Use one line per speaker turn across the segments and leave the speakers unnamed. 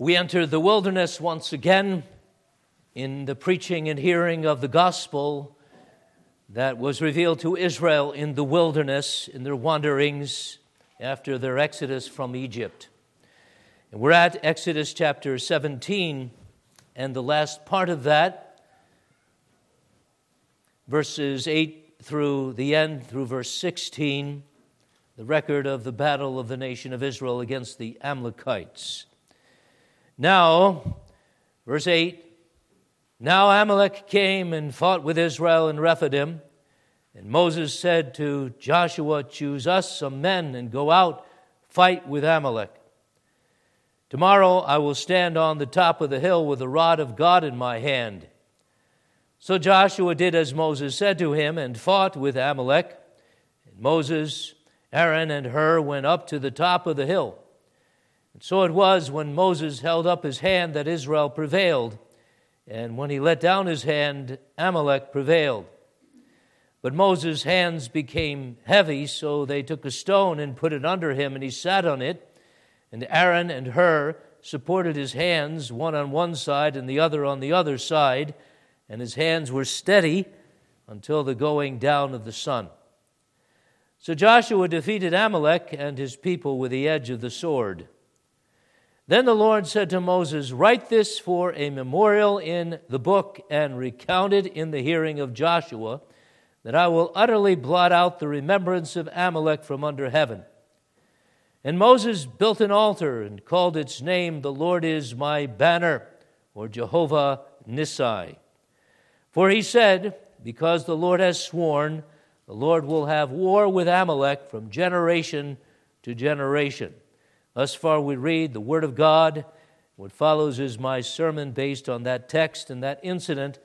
We enter the wilderness once again in the preaching and hearing of the gospel that was revealed to Israel in the wilderness in their wanderings after their exodus from Egypt. And we're at Exodus chapter 17, and the last part of that, verses 8 through the end, through verse 16, the record of the battle of the nation of Israel against the Amalekites. Now, verse 8 Now Amalek came and fought with Israel in Rephidim. And Moses said to Joshua, Choose us some men and go out, fight with Amalek. Tomorrow I will stand on the top of the hill with the rod of God in my hand. So Joshua did as Moses said to him and fought with Amalek. And Moses, Aaron, and Hur went up to the top of the hill. And so it was when Moses held up his hand that Israel prevailed, and when he let down his hand, Amalek prevailed. But Moses' hands became heavy, so they took a stone and put it under him, and he sat on it. And Aaron and Hur supported his hands, one on one side and the other on the other side and his hands were steady until the going down of the sun. So Joshua defeated Amalek and his people with the edge of the sword. Then the Lord said to Moses, Write this for a memorial in the book and recount it in the hearing of Joshua, that I will utterly blot out the remembrance of Amalek from under heaven. And Moses built an altar and called its name, The Lord is my banner, or Jehovah Nissi. For he said, Because the Lord has sworn, the Lord will have war with Amalek from generation to generation. Thus far, we read the Word of God. What follows is my sermon based on that text and that incident,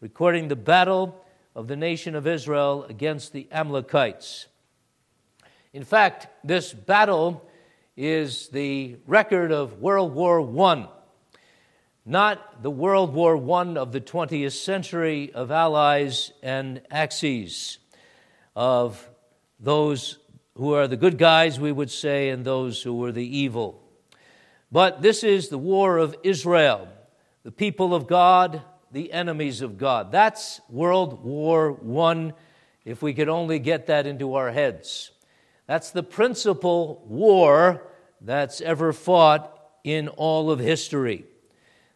recording the battle of the nation of Israel against the Amalekites. In fact, this battle is the record of World War I not the World War I of the 20th century of allies and axes, of those who are the good guys, we would say, and those who were the evil. But this is the war of Israel, the people of God, the enemies of God. That's World War I, if we could only get that into our heads. That's the principal war that's ever fought in all of history.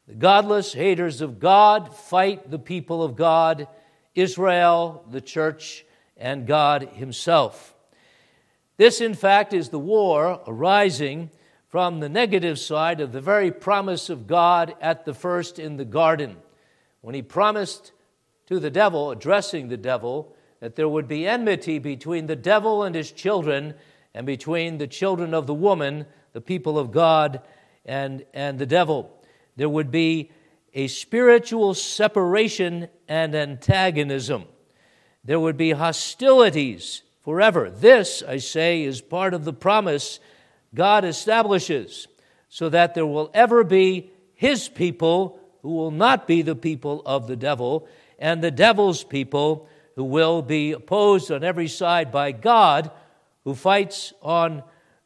The godless haters of God fight the people of God, Israel, the church, and God Himself. This, in fact, is the war arising from the negative side of the very promise of God at the first in the garden, when He promised to the devil, addressing the devil, that there would be enmity between the devil and his children, and between the children of the woman, the people of God, and, and the devil there would be a spiritual separation and antagonism. There would be hostilities forever. This, I say, is part of the promise God establishes so that there will ever be His people who will not be the people of the devil, and the devil's people who will be opposed on every side by God, who fights on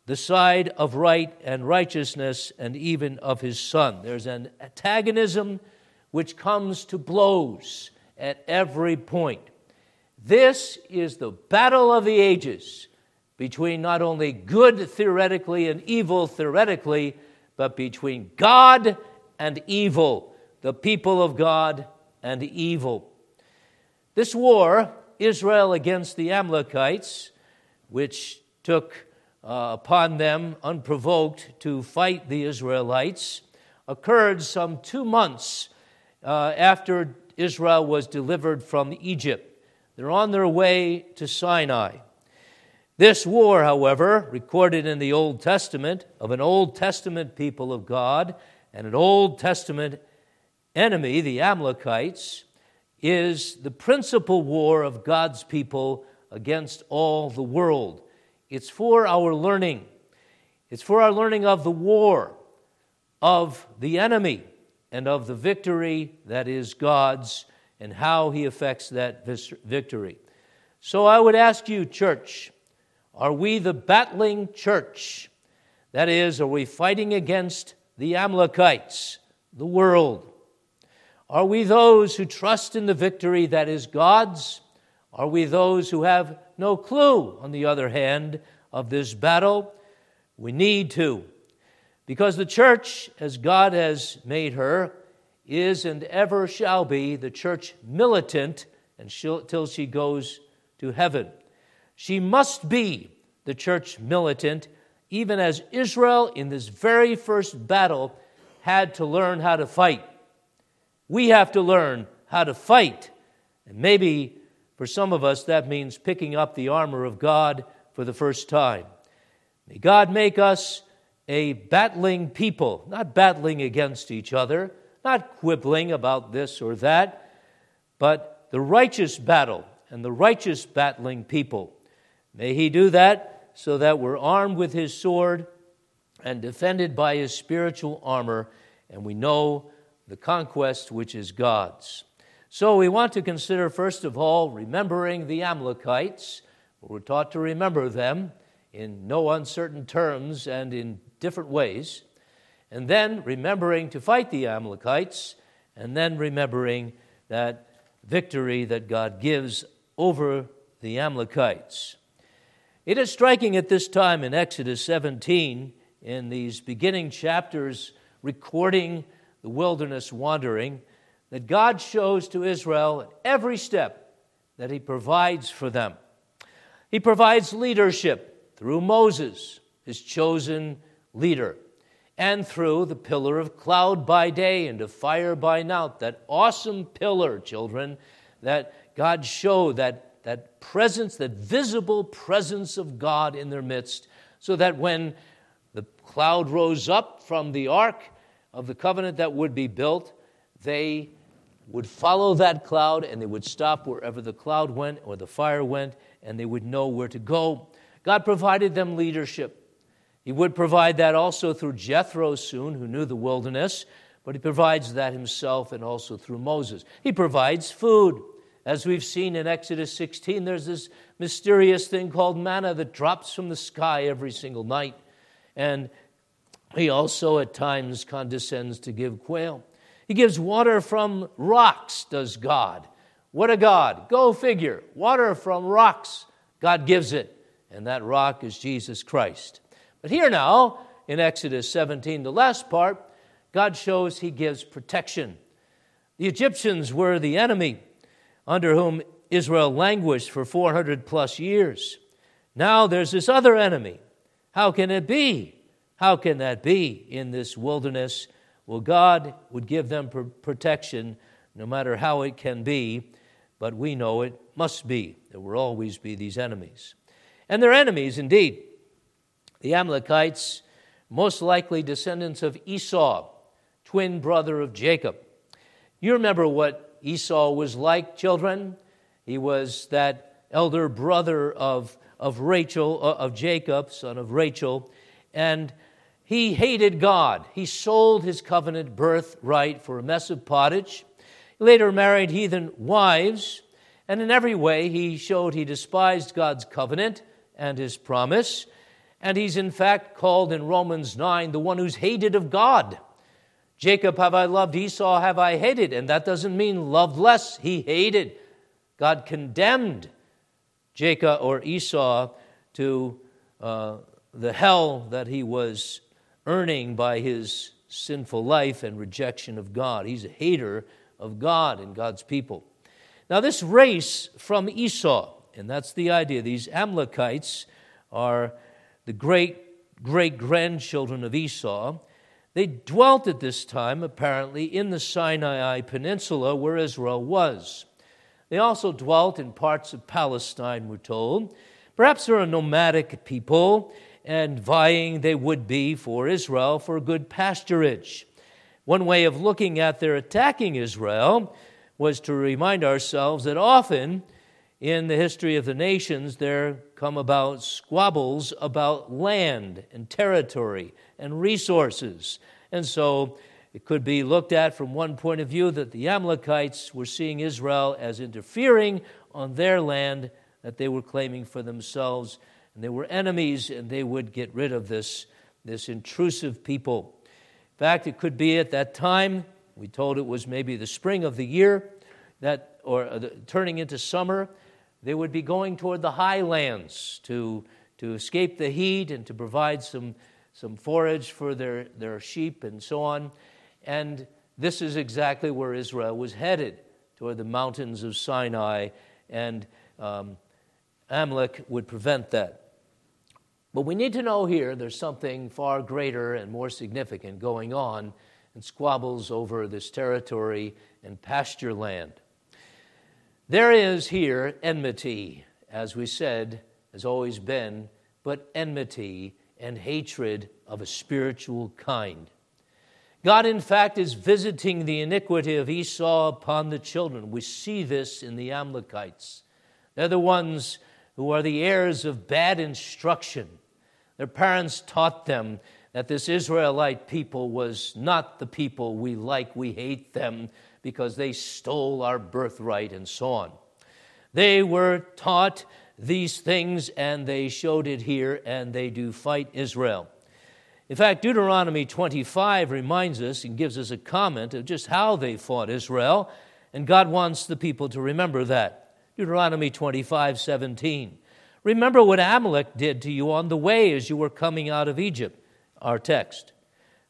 the side of right and righteousness and even of his son. There's an antagonism which comes to blows at every point. This is the battle of the ages between not only good theoretically and evil theoretically, but between God and evil, the people of God and evil. This war, Israel against the Amalekites, which took uh, upon them unprovoked to fight the Israelites occurred some two months uh, after Israel was delivered from Egypt. They're on their way to Sinai. This war, however, recorded in the Old Testament of an Old Testament people of God and an Old Testament enemy, the Amalekites, is the principal war of God's people against all the world. It's for our learning. It's for our learning of the war, of the enemy, and of the victory that is God's and how he affects that victory. So I would ask you, church, are we the battling church? That is, are we fighting against the Amalekites, the world? Are we those who trust in the victory that is God's? Are we those who have no clue, on the other hand, of this battle? We need to. Because the church, as God has made her, is and ever shall be the church militant until she goes to heaven. She must be the church militant, even as Israel in this very first battle had to learn how to fight. We have to learn how to fight. And maybe for some of us, that means picking up the armor of God for the first time. May God make us a battling people, not battling against each other, not quibbling about this or that, but the righteous battle and the righteous battling people. May He do that so that we're armed with His sword and defended by His spiritual armor, and we know the conquest which is God's. So we want to consider, first of all, remembering the Amalekites. We're taught to remember them in no uncertain terms and in different ways and then remembering to fight the Amalekites, and then remembering that victory that God gives over the Amalekites. It is striking at this time in Exodus 17, in these beginning chapters recording the wilderness wandering, that God shows to Israel at every step that He provides for them. He provides leadership through Moses, His chosen leader and through the pillar of cloud by day and of fire by night. That awesome pillar, children, that God showed, that, that presence, that visible presence of God in their midst, so that when the cloud rose up from the ark of the covenant that would be built, they would follow that cloud and they would stop wherever the cloud went or the fire went and they would know where to go. God provided them leadership. He would provide that also through Jethro soon, who knew the wilderness, but he provides that himself and also through Moses. He provides food. As we've seen in Exodus 16, there's this mysterious thing called manna that drops from the sky every single night. And he also at times condescends to give quail. He gives water from rocks, does God. What a God. Go figure. Water from rocks. God gives it. And that rock is Jesus Christ. But here now, in Exodus 17, the last part, God shows he gives protection. The Egyptians were the enemy under whom Israel languished for 400 plus years. Now there's this other enemy. How can it be? How can that be in this wilderness? Well, God would give them protection no matter how it can be, but we know it must be. There will always be these enemies. And they're enemies indeed. The Amalekites, most likely descendants of Esau, twin brother of Jacob. You remember what Esau was like, children? He was that elder brother of, of Rachel, uh, of Jacob, son of Rachel, and he hated God. He sold his covenant birthright for a mess of pottage. He later married heathen wives, and in every way he showed he despised God's covenant and his promise. And he's in fact called in Romans 9 the one who's hated of God. Jacob have I loved, Esau have I hated. And that doesn't mean loved less, he hated. God condemned Jacob or Esau to uh, the hell that he was earning by his sinful life and rejection of God. He's a hater of God and God's people. Now, this race from Esau, and that's the idea, these Amalekites are the great great grandchildren of Esau, they dwelt at this time, apparently, in the Sinai Peninsula where Israel was. They also dwelt in parts of Palestine, we're told. Perhaps they're a nomadic people, and vying they would be for Israel for good pasturage. One way of looking at their attacking Israel was to remind ourselves that often in the history of the nations, there come about squabbles about land and territory and resources. And so it could be looked at from one point of view that the Amalekites were seeing Israel as interfering on their land that they were claiming for themselves, and they were enemies, and they would get rid of this, this intrusive people. In fact, it could be at that time, we told it was maybe the spring of the year, that, or uh, turning into summer, they would be going toward the highlands to, to escape the heat and to provide some, some forage for their, their sheep and so on. And this is exactly where Israel was headed, toward the mountains of Sinai, and um, Amalek would prevent that. But we need to know here there's something far greater and more significant going on in squabbles over this territory and pasture land. There is here enmity, as we said, has always been, but enmity and hatred of a spiritual kind. God, in fact, is visiting the iniquity of Esau upon the children. We see this in the Amalekites. They're the ones who are the heirs of bad instruction. Their parents taught them that this Israelite people was not the people we like, we hate them because they stole our birthright and so on. They were taught these things and they showed it here and they do fight Israel. In fact, Deuteronomy 25 reminds us and gives us a comment of just how they fought Israel, and God wants the people to remember that. Deuteronomy 25 17. Remember what Amalek did to you on the way as you were coming out of Egypt, our text.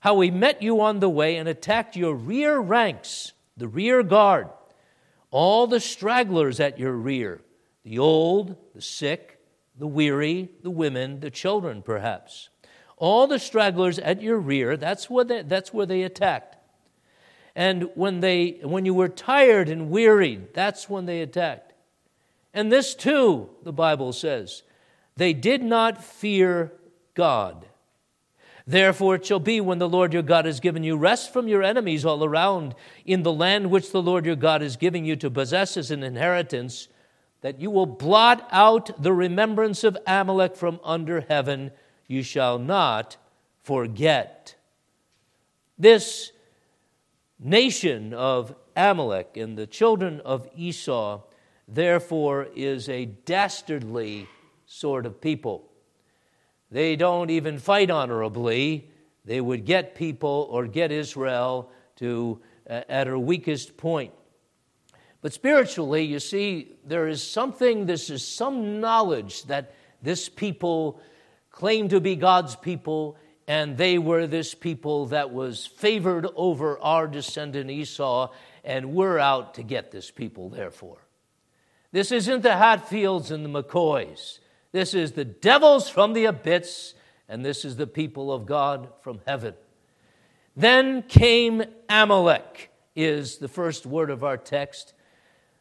How he met you on the way and attacked your rear ranks the rear guard, all the stragglers at your rear, the old, the sick, the weary, the women, the children, perhaps. All the stragglers at your rear, that's where they, that's where they attacked. And when, they, when you were tired and wearied, that's when they attacked. And this too, the Bible says, they did not fear God. Therefore, it shall be when the Lord your God has given you rest from your enemies all around in the land which the Lord your God is giving you to possess as an inheritance, that you will blot out the remembrance of Amalek from under heaven. You shall not forget. This nation of Amalek and the children of Esau, therefore, is a dastardly sort of people. They don't even fight honorably. They would get people or get Israel to uh, at her weakest point. But spiritually, you see, there is something, this is some knowledge that this people claim to be God's people, and they were this people that was favored over our descendant Esau, and we're out to get this people, therefore. This isn't the Hatfields and the McCoys. This is the devils from the abyss, and this is the people of God from heaven. Then came Amalek, is the first word of our text.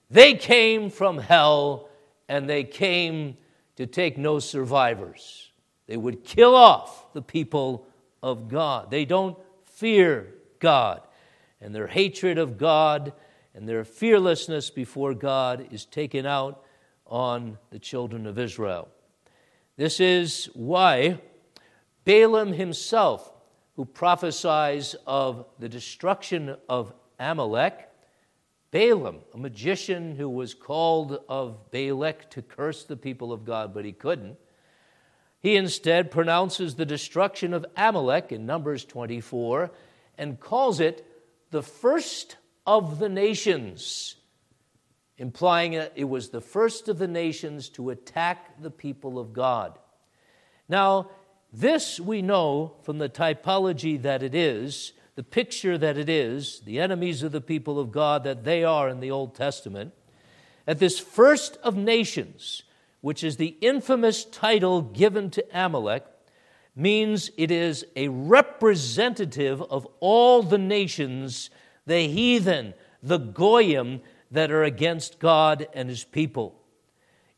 They came from hell, and they came to take no survivors. They would kill off the people of God. They don't fear God, and their hatred of God and their fearlessness before God is taken out on the children of Israel. This is why Balaam himself, who prophesies of the destruction of Amalek, Balaam, a magician who was called of Balak to curse the people of God, but he couldn't, he instead pronounces the destruction of Amalek in Numbers 24 and calls it the first of the nations implying it was the first of the nations to attack the people of God. Now, this we know from the typology that it is, the picture that it is, the enemies of the people of God that they are in the Old Testament, that this first of nations, which is the infamous title given to Amalek, means it is a representative of all the nations, the heathen, the Goyim, that are against God and his people.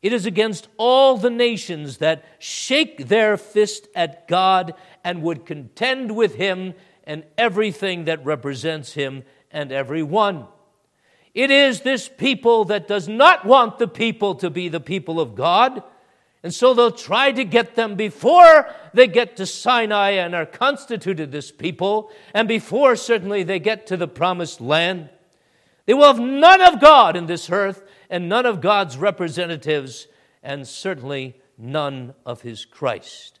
It is against all the nations that shake their fist at God and would contend with him and everything that represents him and everyone. It is this people that does not want the people to be the people of God. And so they'll try to get them before they get to Sinai and are constituted this people, and before certainly they get to the promised land. They will have none of God in this earth and none of God's representatives, and certainly none of his Christ.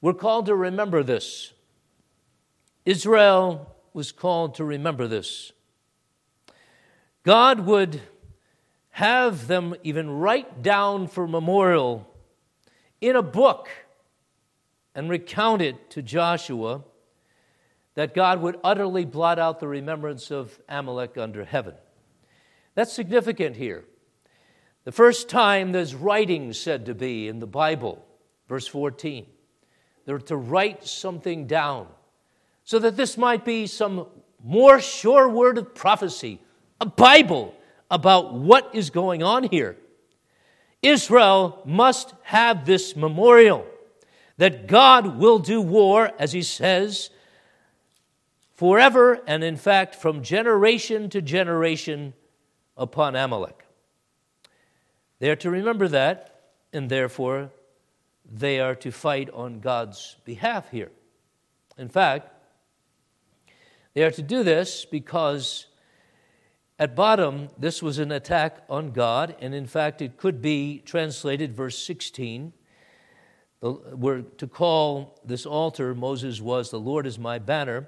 We're called to remember this Israel was called to remember this. God would have them even write down for memorial in a book and recount it to Joshua that God would utterly blot out the remembrance of Amalek under heaven. That's significant here. The first time there's writing said to be in the Bible, verse 14. They're to write something down so that this might be some more sure word of prophecy, a Bible about what is going on here. Israel must have this memorial that God will do war, as he says, forever and in fact from generation to generation upon Amalek. They are to remember that, and therefore they are to fight on God's behalf here. In fact, they are to do this because at bottom, this was an attack on God, and in fact, it could be translated, verse 16. We're to call this altar, Moses was, The Lord is my banner.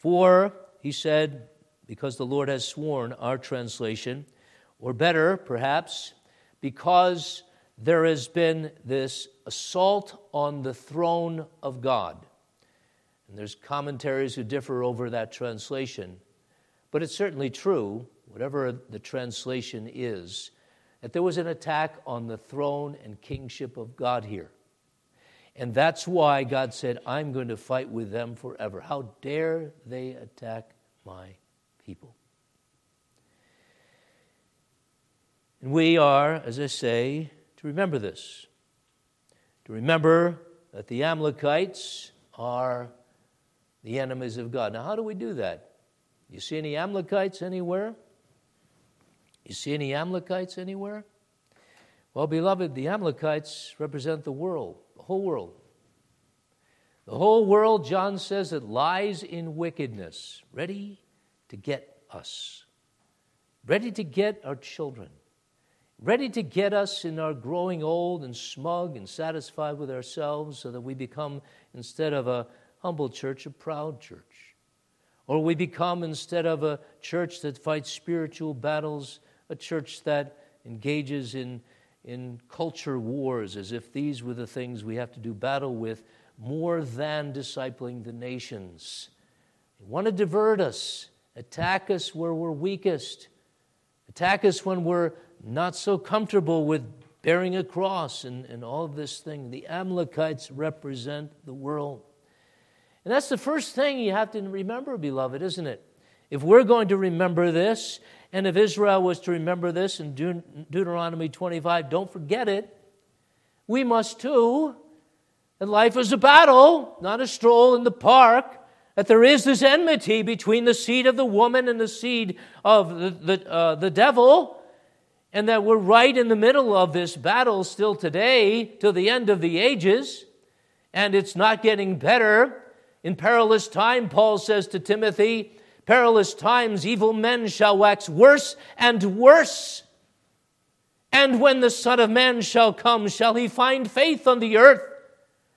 For, he said, because the Lord has sworn, our translation, or better, perhaps, because there has been this assault on the throne of God. And there's commentaries who differ over that translation, but it's certainly true, whatever the translation is, that there was an attack on the throne and kingship of God here. And that's why God said, I'm going to fight with them forever. How dare they attack my people? And we are, as I say, to remember this. To remember that the Amalekites are the enemies of God. Now, how do we do that? You see any Amalekites anywhere? You see any Amalekites anywhere? Well, beloved, the Amalekites represent the world whole world. The whole world, John says, it lies in wickedness, ready to get us, ready to get our children, ready to get us in our growing old and smug and satisfied with ourselves so that we become, instead of a humble church, a proud church. Or we become, instead of a church that fights spiritual battles, a church that engages in in culture wars as if these were the things we have to do battle with more than discipling the nations. They want to divert us, attack us where we're weakest, attack us when we're not so comfortable with bearing a cross and, and all of this thing. The Amalekites represent the world. And that's the first thing you have to remember, beloved, isn't it? If we're going to remember this, and if Israel was to remember this in De- Deuteronomy 25, don't forget it. We must too. That life is a battle, not a stroll in the park. That there is this enmity between the seed of the woman and the seed of the, the, uh, the devil. And that we're right in the middle of this battle still today, till the end of the ages. And it's not getting better. In perilous time, Paul says to Timothy, perilous times, evil men shall wax worse and worse. And when the Son of Man shall come, shall he find faith on the earth?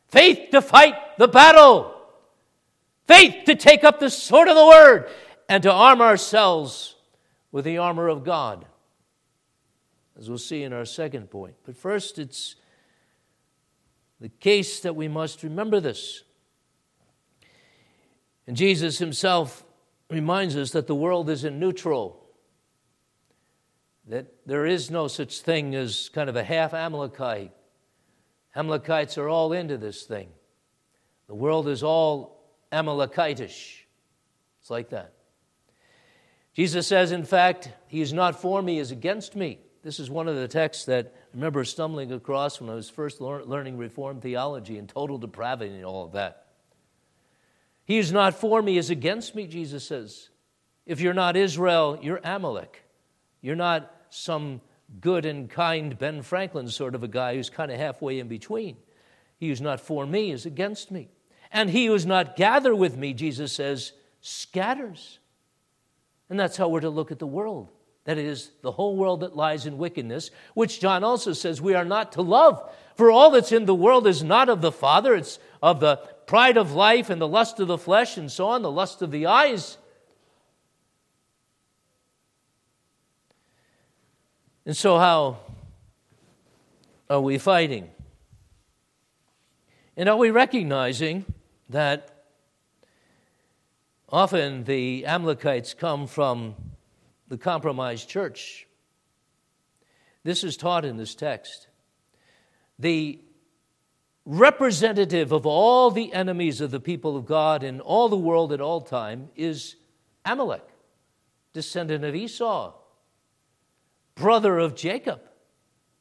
Faith to fight the battle, faith to take up the sword of the word, and to arm ourselves with the armor of God, as we'll see in our second point. But first, it's the case that we must remember this. And Jesus himself reminds us that the world isn't neutral, that there is no such thing as kind of a half Amalekite. Amalekites are all into this thing. The world is all Amalekitish. It's like that. Jesus says, in fact, he is not for me, he is against me. This is one of the texts that I remember stumbling across when I was first learning Reformed theology and total depravity and all of that. He is not for me, is against me, Jesus says. If you're not Israel, you're Amalek. You're not some good and kind Ben Franklin sort of a guy who's kind of halfway in between. He who's not for me is against me. And he who is not gather with me, Jesus says, scatters. And that's how we're to look at the world. That is, the whole world that lies in wickedness, which John also says we are not to love. For all that's in the world is not of the Father, it's of the pride of life and the lust of the flesh and so on, the lust of the eyes. And so, how are we fighting? And are we recognizing that often the Amalekites come from the compromised church? This is taught in this text. The representative of all the enemies of the people of God in all the world at all time is Amalek, descendant of Esau, brother of Jacob,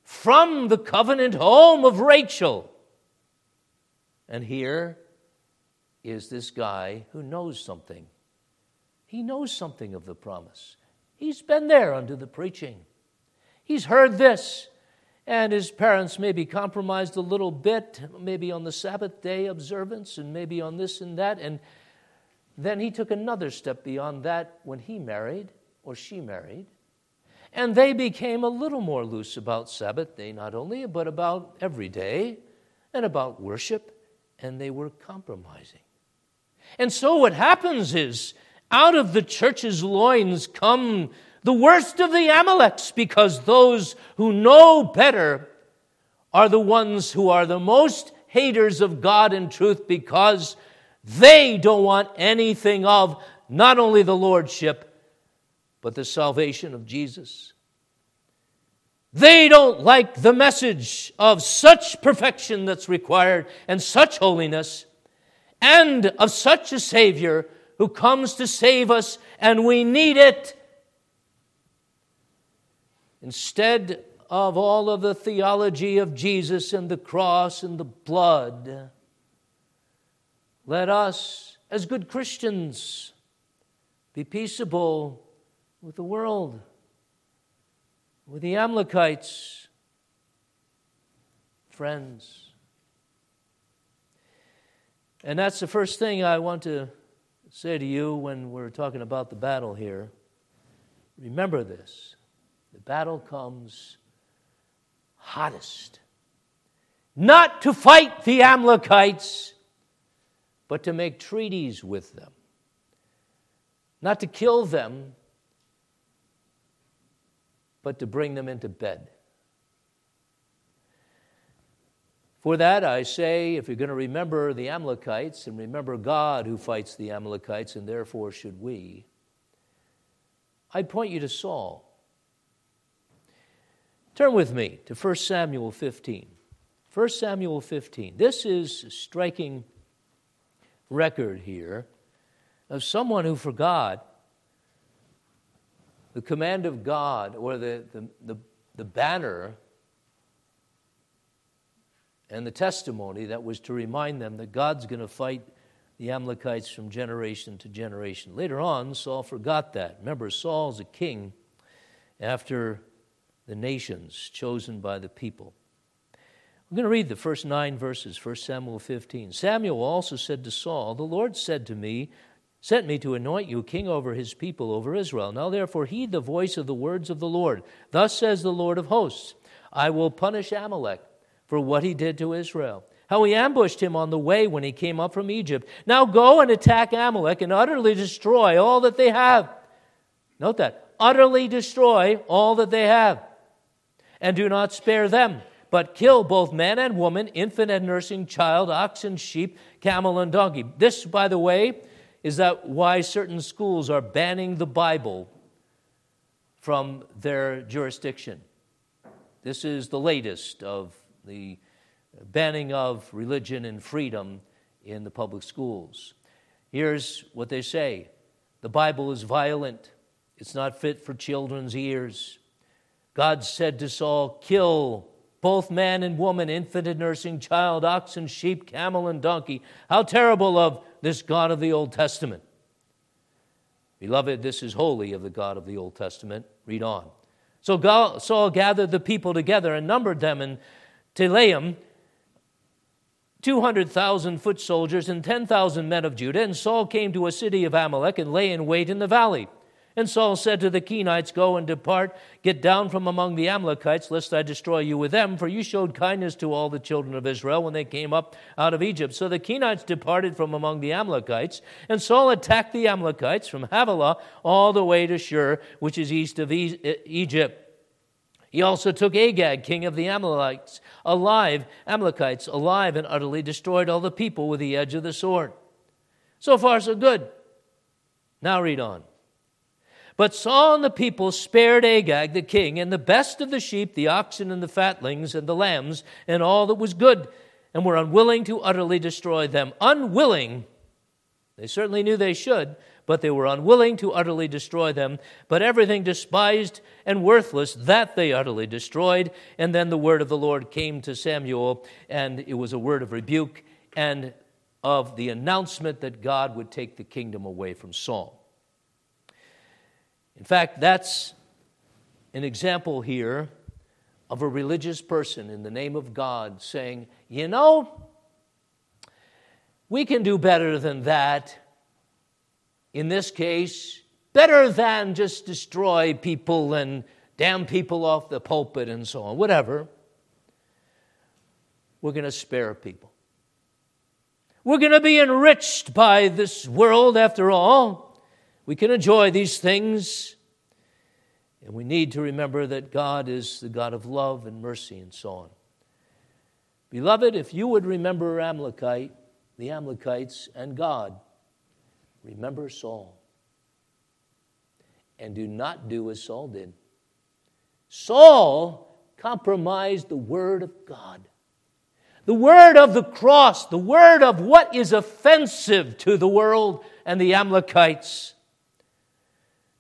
from the covenant home of Rachel. And here is this guy who knows something. He knows something of the promise. He's been there under the preaching. He's heard this and his parents maybe compromised a little bit, maybe on the Sabbath day observance, and maybe on this and that. And then he took another step beyond that when he married, or she married. And they became a little more loose about Sabbath day, not only, but about every day and about worship, and they were compromising. And so what happens is, out of the church's loins come the worst of the Amaleks, because those who know better are the ones who are the most haters of God and truth because they don't want anything of not only the Lordship, but the salvation of Jesus. They don't like the message of such perfection that's required and such holiness and of such a Savior who comes to save us, and we need it Instead of all of the theology of Jesus and the cross and the blood, let us, as good Christians, be peaceable with the world, with the Amalekites, friends. And that's the first thing I want to say to you when we're talking about the battle here. Remember this the battle comes hottest. Not to fight the Amalekites, but to make treaties with them. Not to kill them, but to bring them into bed. For that, I say, if you're going to remember the Amalekites and remember God who fights the Amalekites, and therefore should we, I'd point you to Saul. Turn with me to 1 Samuel 15. 1 Samuel 15. This is a striking record here of someone who forgot the command of God or the, the, the, the banner and the testimony that was to remind them that God's going to fight the Amalekites from generation to generation. Later on, Saul forgot that. Remember, Saul's a king after the nations chosen by the people. I'm going to read the first nine verses, 1 Samuel 15. Samuel also said to Saul, The Lord said to me, Sent me to anoint you king over his people, over Israel. Now therefore heed the voice of the words of the Lord. Thus says the Lord of hosts I will punish Amalek for what he did to Israel, how he ambushed him on the way when he came up from Egypt. Now go and attack Amalek and utterly destroy all that they have. Note that utterly destroy all that they have and do not spare them, but kill both man and woman, infant and nursing child, ox and sheep, camel and donkey. This, by the way, is that why certain schools are banning the Bible from their jurisdiction. This is the latest of the banning of religion and freedom in the public schools. Here's what they say the Bible is violent, it's not fit for children's ears. God said to Saul, Kill both man and woman, infant and nursing child, oxen, sheep, camel, and donkey. How terrible of this God of the Old Testament. Beloved, this is holy of the God of the Old Testament. Read on. So Saul gathered the people together and numbered them in Telaim, 200,000 foot soldiers and 10,000 men of Judah. And Saul came to a city of Amalek and lay in wait in the valley. And Saul said to the Kenites, Go and depart, get down from among the Amalekites, lest I destroy you with them, for you showed kindness to all the children of Israel when they came up out of Egypt. So the Kenites departed from among the Amalekites, and Saul attacked the Amalekites from Havilah all the way to Shur, which is east of Egypt. He also took Agag, king of the Amalekites, alive, Amalekites, alive, and utterly destroyed all the people with the edge of the sword. So far, so good. Now read on. But Saul and the people spared Agag the king, and the best of the sheep, the oxen, and the fatlings, and the lambs, and all that was good, and were unwilling to utterly destroy them. Unwilling, they certainly knew they should, but they were unwilling to utterly destroy them. But everything despised and worthless, that they utterly destroyed. And then the word of the Lord came to Samuel, and it was a word of rebuke and of the announcement that God would take the kingdom away from Saul. In fact, that's an example here of a religious person in the name of God saying, You know, we can do better than that. In this case, better than just destroy people and damn people off the pulpit and so on, whatever. We're going to spare people. We're going to be enriched by this world after all. We can enjoy these things. And we need to remember that God is the God of love and mercy and so on. Beloved, if you would remember Amalekite, the Amalekites, and God, remember Saul. And do not do as Saul did. Saul compromised the word of God. The word of the cross, the word of what is offensive to the world and the Amalekites.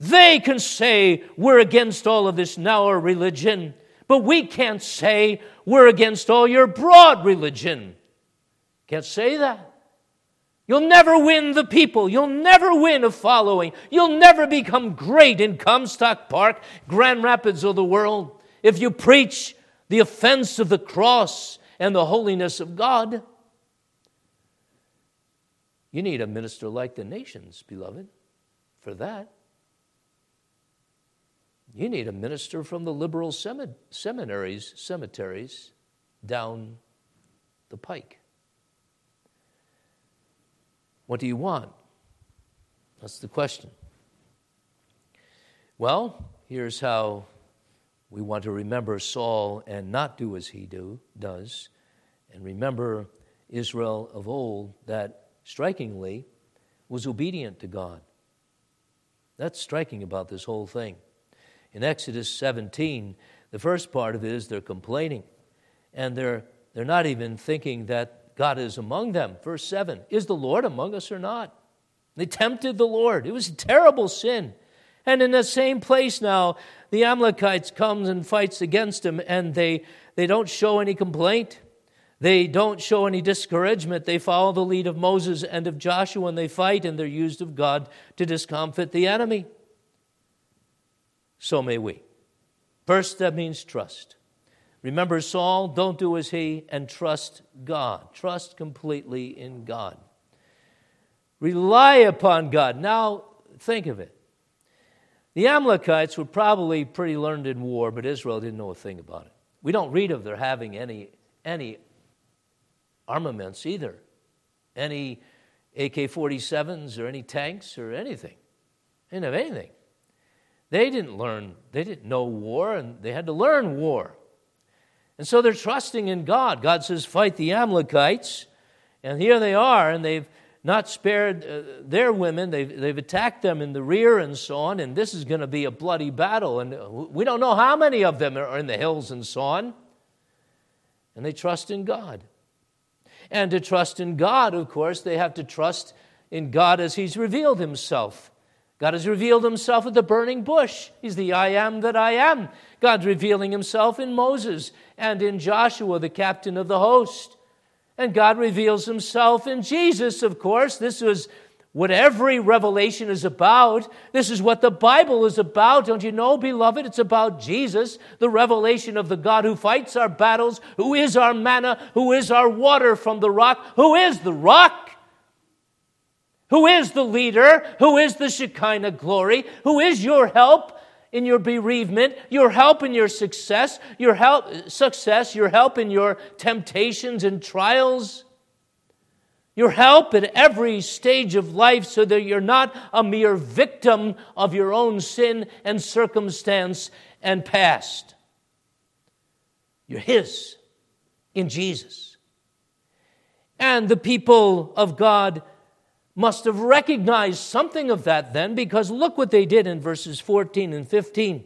They can say we're against all of this our religion, but we can't say we're against all your broad religion. Can't say that. You'll never win the people. You'll never win a following. You'll never become great in Comstock Park, Grand Rapids or the world, if you preach the offense of the cross and the holiness of God. You need a minister like the nations, beloved, for that. You need a minister from the liberal seminaries, cemeteries down the pike. What do you want? That's the question. Well, here's how we want to remember Saul and not do as he do, does, and remember Israel of old that strikingly was obedient to God. That's striking about this whole thing. In Exodus 17, the first part of it is they're complaining, and they're, they're not even thinking that God is among them. Verse 7 Is the Lord among us or not? They tempted the Lord. It was a terrible sin. And in the same place now, the Amalekites comes and fights against him, and they, they don't show any complaint. They don't show any discouragement. They follow the lead of Moses and of Joshua, and they fight, and they're used of God to discomfit the enemy so may we. First, that means trust. Remember Saul, don't do as he, and trust God. Trust completely in God. Rely upon God. Now, think of it. The Amalekites were probably pretty learned in war, but Israel didn't know a thing about it. We don't read of their having any, any armaments either, any AK 47s or any tanks or anything. They didn't have anything. They didn't learn, they didn't know war, and they had to learn war. And so they're trusting in God. God says, fight the Amalekites. And here they are, and they've not spared uh, their women. They've, they've attacked them in the rear and so on, and this is going to be a bloody battle. And we don't know how many of them are in the hills and so on. And they trust in God. And to trust in God, of course, they have to trust in God as He's revealed Himself. God has revealed himself at the burning bush. He's the I am that I am. God's revealing himself in Moses and in Joshua, the captain of the host. And God reveals himself in Jesus, of course. This is what every revelation is about. This is what the Bible is about. Don't you know, beloved? It's about Jesus, the revelation of the God who fights our battles, who is our manna, who is our water from the rock, who is the rock who is the leader, who is the Shekinah glory, who is your help in your bereavement, your help in your success, your help success, your help in your temptations and trials, your help at every stage of life so that you're not a mere victim of your own sin and circumstance and past. You're his in Jesus. And the people of God must have recognized something of that then, because look what they did in verses 14 and 15.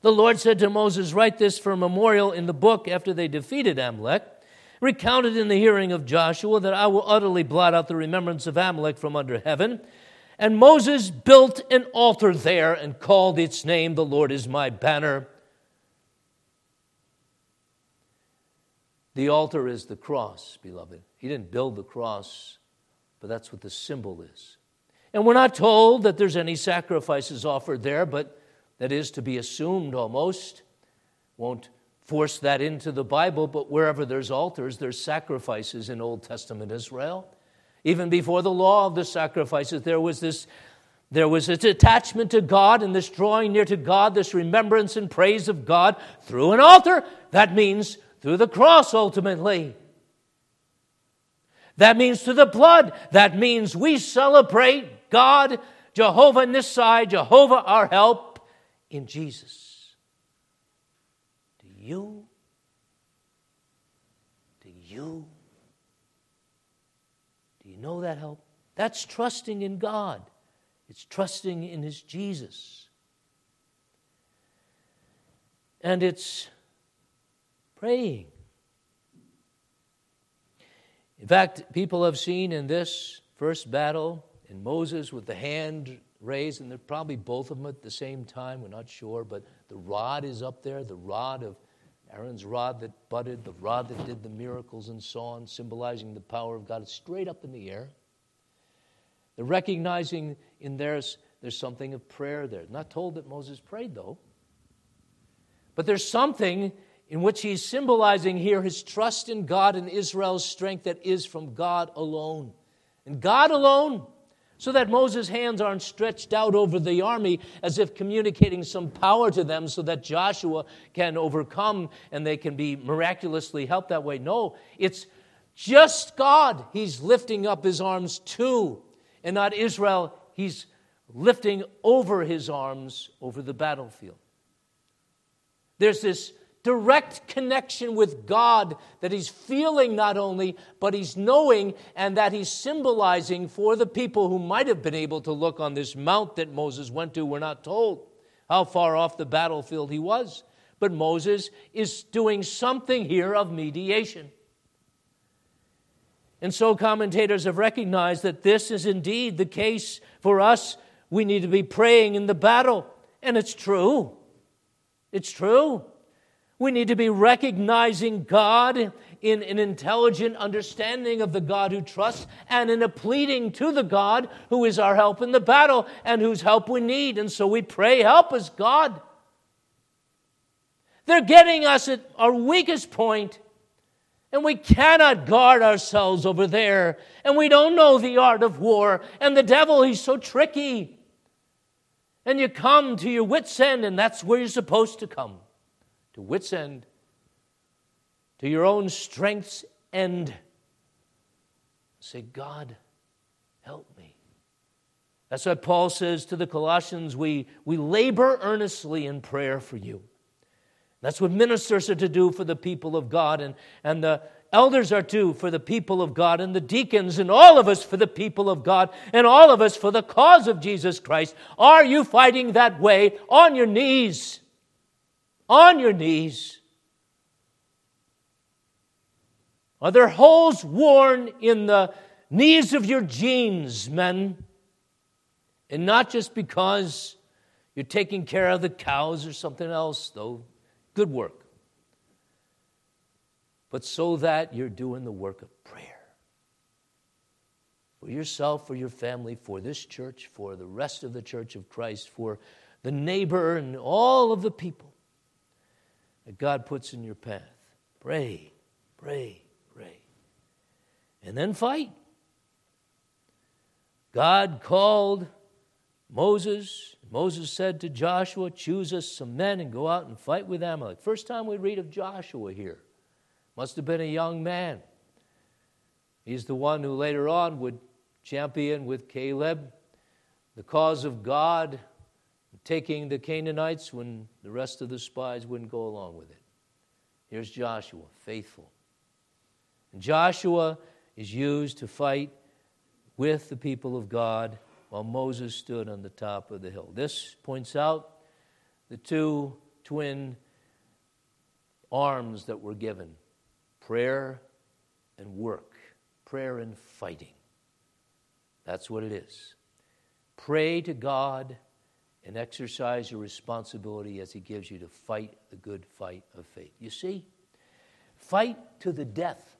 The Lord said to Moses, Write this for a memorial in the book after they defeated Amalek, recounted in the hearing of Joshua, that I will utterly blot out the remembrance of Amalek from under heaven. And Moses built an altar there and called its name, The Lord is my banner. The altar is the cross, beloved. He didn't build the cross but that's what the symbol is. And we're not told that there's any sacrifices offered there, but that is to be assumed almost. Won't force that into the Bible, but wherever there's altars, there's sacrifices in Old Testament Israel. Even before the law of the sacrifices, there was this there was this attachment to God and this drawing near to God, this remembrance and praise of God through an altar. That means through the cross ultimately. That means to the blood. That means we celebrate God, Jehovah Nissi, Jehovah our help in Jesus. Do you? Do you? Do you know that help? That's trusting in God. It's trusting in His Jesus. And it's praying. In fact, people have seen in this first battle, in Moses with the hand raised, and they're probably both of them at the same time, we're not sure, but the rod is up there, the rod of Aaron's rod that budded, the rod that did the miracles and so on, symbolizing the power of God. Straight up in the air. They're recognizing in theirs there's something of prayer there. Not told that Moses prayed, though. But there's something in which he's symbolizing here his trust in God and Israel's strength that is from God alone. And God alone, so that Moses' hands aren't stretched out over the army as if communicating some power to them so that Joshua can overcome and they can be miraculously helped that way. No, it's just God he's lifting up his arms to, and not Israel. He's lifting over his arms over the battlefield. There's this direct connection with God that he's feeling not only, but he's knowing and that he's symbolizing for the people who might have been able to look on this mount that Moses went to. We're not told how far off the battlefield he was. But Moses is doing something here of mediation. And so commentators have recognized that this is indeed the case for us. We need to be praying in the battle. And it's true. It's true. We need to be recognizing God in an intelligent understanding of the God who trusts and in a pleading to the God who is our help in the battle and whose help we need. And so we pray, Help us, God. They're getting us at our weakest point, and we cannot guard ourselves over there, and we don't know the art of war, and the devil, he's so tricky. And you come to your wits' end, and that's where you're supposed to come to wits' end, to your own strength's end. Say, God, help me. That's what Paul says to the Colossians, we, we labor earnestly in prayer for you. That's what ministers are to do for the people of God, and, and the elders are to for the people of God, and the deacons, and all of us for the people of God, and all of us for the cause of Jesus Christ. Are you fighting that way on your knees? On your knees. Are there holes worn in the knees of your jeans, men? And not just because you're taking care of the cows or something else, though good work, but so that you're doing the work of prayer for yourself, for your family, for this church, for the rest of the church of Christ, for the neighbor and all of the people that God puts in your path. Pray, pray, pray. And then fight. God called Moses. Moses said to Joshua, Choose us some men and go out and fight with Amalek. First time we read of Joshua here. Must have been a young man. He's the one who later on would champion with Caleb the cause of God, taking the Canaanites when the rest of the spies wouldn't go along with it. Here's Joshua, faithful. And Joshua is used to fight with the people of God while Moses stood on the top of the hill. This points out the two twin arms that were given prayer and work, prayer and fighting. That's what it is. Pray to God and exercise your responsibility as He gives you to fight the good fight of faith. You see, fight to the death.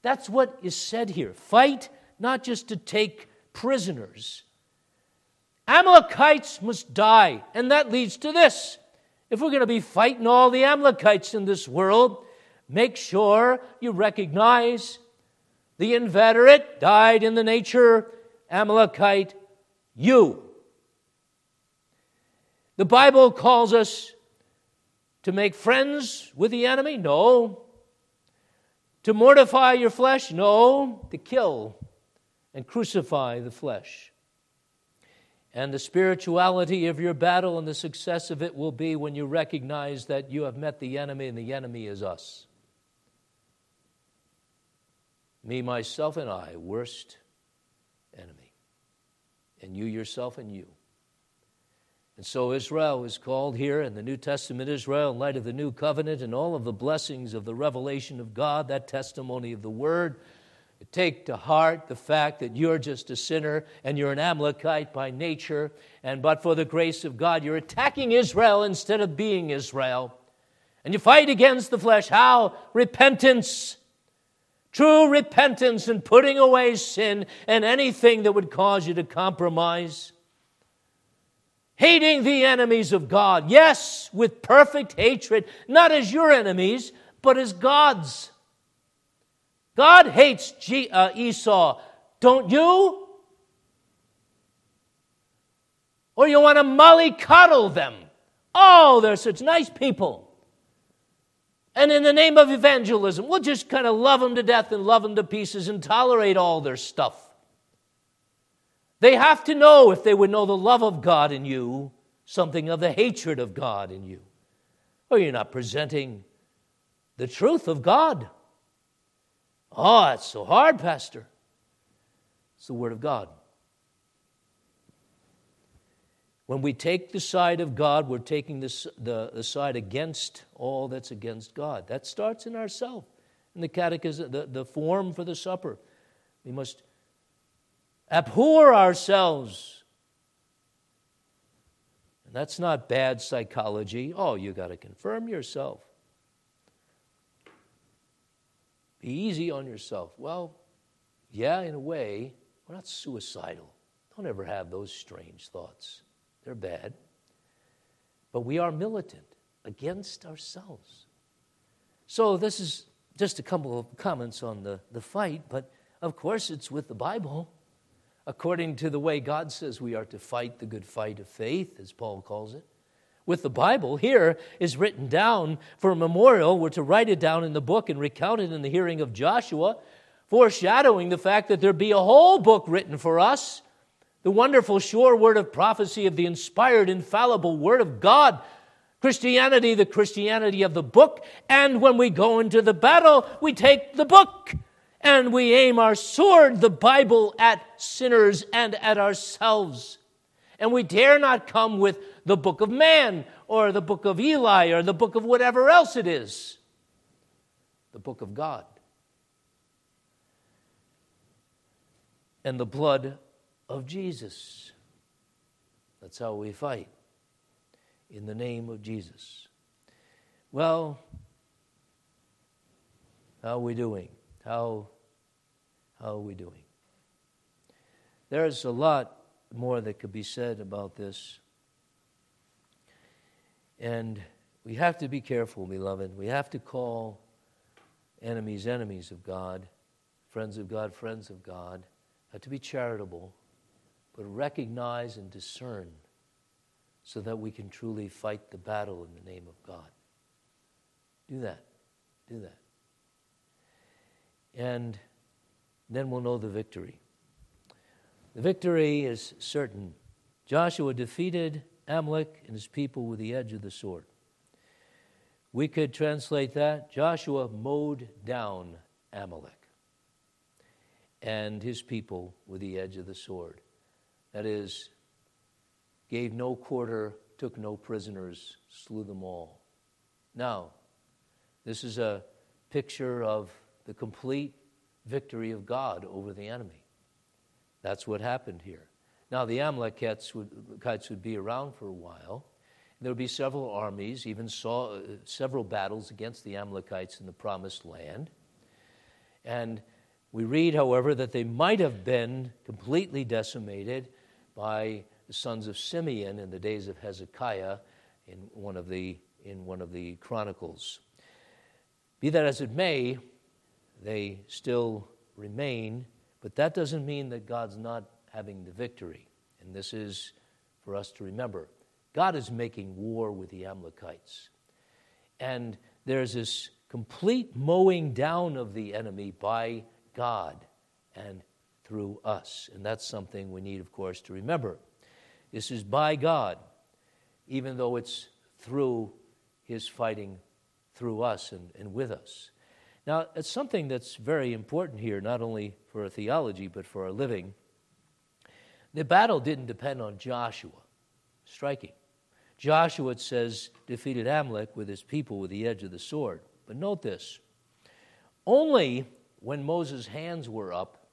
That's what is said here. Fight not just to take prisoners. Amalekites must die, and that leads to this. If we're going to be fighting all the Amalekites in this world, make sure you recognize the inveterate, died in the nature Amalekite you. The Bible calls us to make friends with the enemy? No. To mortify your flesh? No. To kill and crucify the flesh. And the spirituality of your battle and the success of it will be when you recognize that you have met the enemy and the enemy is us. Me, myself, and I, worst enemy and you yourself and you. And so Israel is called here in the New Testament Israel in light of the new covenant and all of the blessings of the revelation of God, that testimony of the word. Take to heart the fact that you're just a sinner and you're an Amalekite by nature, and but for the grace of God, you're attacking Israel instead of being Israel. And you fight against the flesh. How? Repentance. True repentance and putting away sin and anything that would cause you to compromise. Hating the enemies of God. Yes, with perfect hatred, not as your enemies, but as God's. God hates G- uh, Esau, don't you? Or you want to mollycoddle them. Oh, they're such nice people. And in the name of evangelism, we'll just kind of love them to death and love them to pieces and tolerate all their stuff. They have to know, if they would know the love of God in you, something of the hatred of God in you. Or you're not presenting the truth of God. Oh, it's so hard, Pastor. It's the Word of God. When we take the side of God, we're taking the, the, the side against all that's against God. That starts in ourselves. In the catechism, the, the form for the supper, we must abhor ourselves. And that's not bad psychology. Oh, you got to confirm yourself. Be easy on yourself. Well, yeah, in a way, we're not suicidal. Don't ever have those strange thoughts. They're bad. But we are militant against ourselves. So, this is just a couple of comments on the, the fight, but of course, it's with the Bible. According to the way God says we are to fight the good fight of faith, as Paul calls it. With the Bible, here is written down for a memorial. We're to write it down in the book and recount it in the hearing of Joshua, foreshadowing the fact that there be a whole book written for us the wonderful, sure word of prophecy of the inspired, infallible word of God. Christianity, the Christianity of the book. And when we go into the battle, we take the book and we aim our sword, the Bible, at sinners and at ourselves. And we dare not come with the book of man or the book of Eli or the book of whatever else it is. The book of God. And the blood of Jesus. That's how we fight in the name of Jesus. Well, how are we doing? How, how are we doing? There's a lot more that could be said about this. And we have to be careful, beloved. We have to call enemies enemies of God, friends of God, friends of God not to be charitable, but recognize and discern so that we can truly fight the battle in the name of God. Do that. Do that. And then we'll know the victory. The victory is certain. Joshua defeated Amalek and his people with the edge of the sword. We could translate that Joshua mowed down Amalek and his people with the edge of the sword. That is, gave no quarter, took no prisoners, slew them all. Now, this is a picture of the complete victory of God over the enemy. That's what happened here. Now, the Amalekites would, would be around for a while. There would be several armies, even saw uh, several battles against the Amalekites in the promised land. And we read, however, that they might have been completely decimated by the sons of Simeon in the days of Hezekiah in one of the, in one of the Chronicles. Be that as it may, they still remain, but that doesn't mean that God's not having the victory. And this is for us to remember. God is making war with the Amalekites. And there's this complete mowing down of the enemy by God and through us. And that's something we need, of course, to remember. This is by God, even though it's through his fighting through us and, and with us. Now, it's something that's very important here, not only for our theology, but for our living. The battle didn't depend on Joshua. Striking. Joshua, it says, defeated Amalek with his people with the edge of the sword. But note this only when Moses' hands were up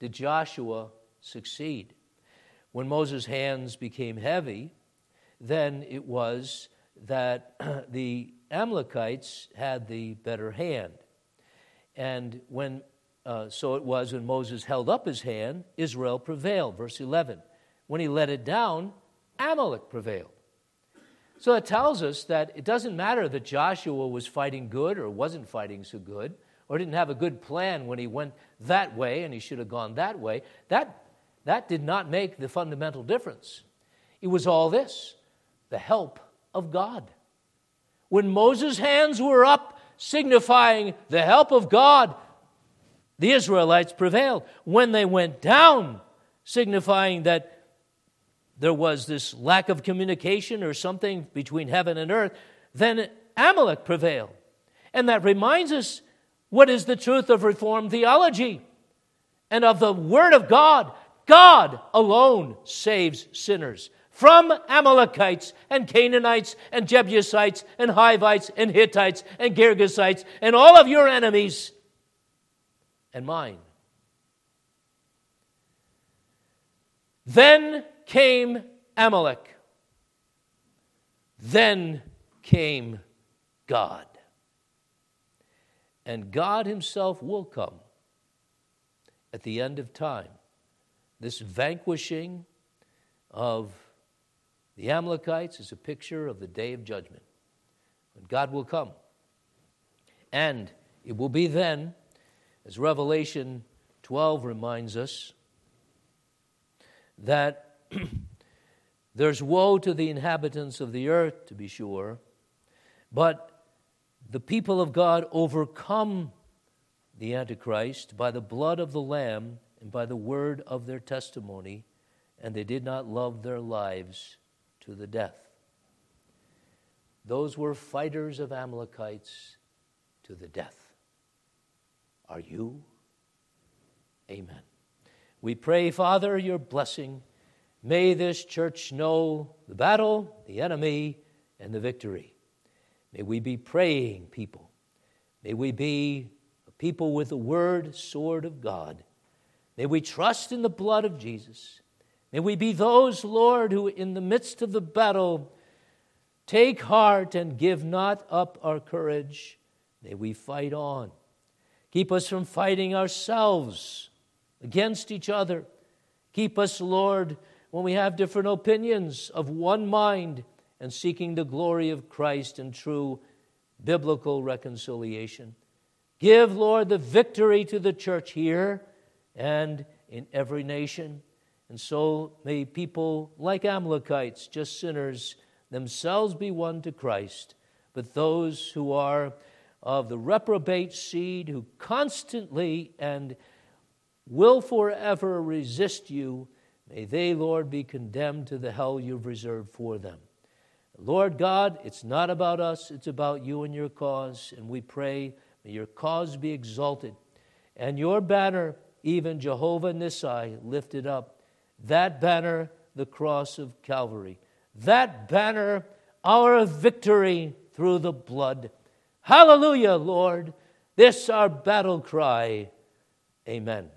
did Joshua succeed. When Moses' hands became heavy, then it was that the Amalekites had the better hand. And when, uh, so it was when Moses held up his hand, Israel prevailed. Verse 11. When he let it down, Amalek prevailed. So it tells us that it doesn't matter that Joshua was fighting good or wasn't fighting so good, or didn't have a good plan when he went that way and he should have gone that way. That that did not make the fundamental difference. It was all this the help of God. When Moses' hands were up, signifying the help of God, the Israelites prevailed. When they went down, signifying that there was this lack of communication or something between heaven and earth, then Amalek prevailed. And that reminds us what is the truth of Reformed theology and of the Word of God God alone saves sinners from Amalekites and Canaanites and Jebusites and Hivites and Hittites and Girgashites and all of your enemies and mine. Then came Amalek. Then came God. And God Himself will come at the end of time this vanquishing of the Amalekites is a picture of the day of judgment when God will come. And it will be then, as Revelation 12 reminds us, that there's woe to the inhabitants of the earth, to be sure, but the people of God overcome the Antichrist by the blood of the Lamb and by the word of their testimony, and they did not love their lives to the death. Those were fighters of Amalekites to the death. Are you? Amen. We pray, Father, your blessing. May this church know the battle, the enemy, and the victory. May we be praying people. May we be a people with the word, sword of God May we trust in the blood of Jesus. May we be those, Lord, who in the midst of the battle take heart and give not up our courage. May we fight on. Keep us from fighting ourselves against each other. Keep us, Lord, when we have different opinions, of one mind and seeking the glory of Christ and true biblical reconciliation. Give, Lord, the victory to the church here and in every nation. And so may people like Amalekites, just sinners, themselves be won to Christ. But those who are of the reprobate seed, who constantly and will forever resist you, may they, Lord, be condemned to the hell you've reserved for them. Lord God, it's not about us, it's about you and your cause. And we pray, may your cause be exalted. And your banner, even Jehovah Nissi, lifted up. That banner, the cross of Calvary. That banner, our victory through the blood. Hallelujah, Lord. This our battle cry. Amen.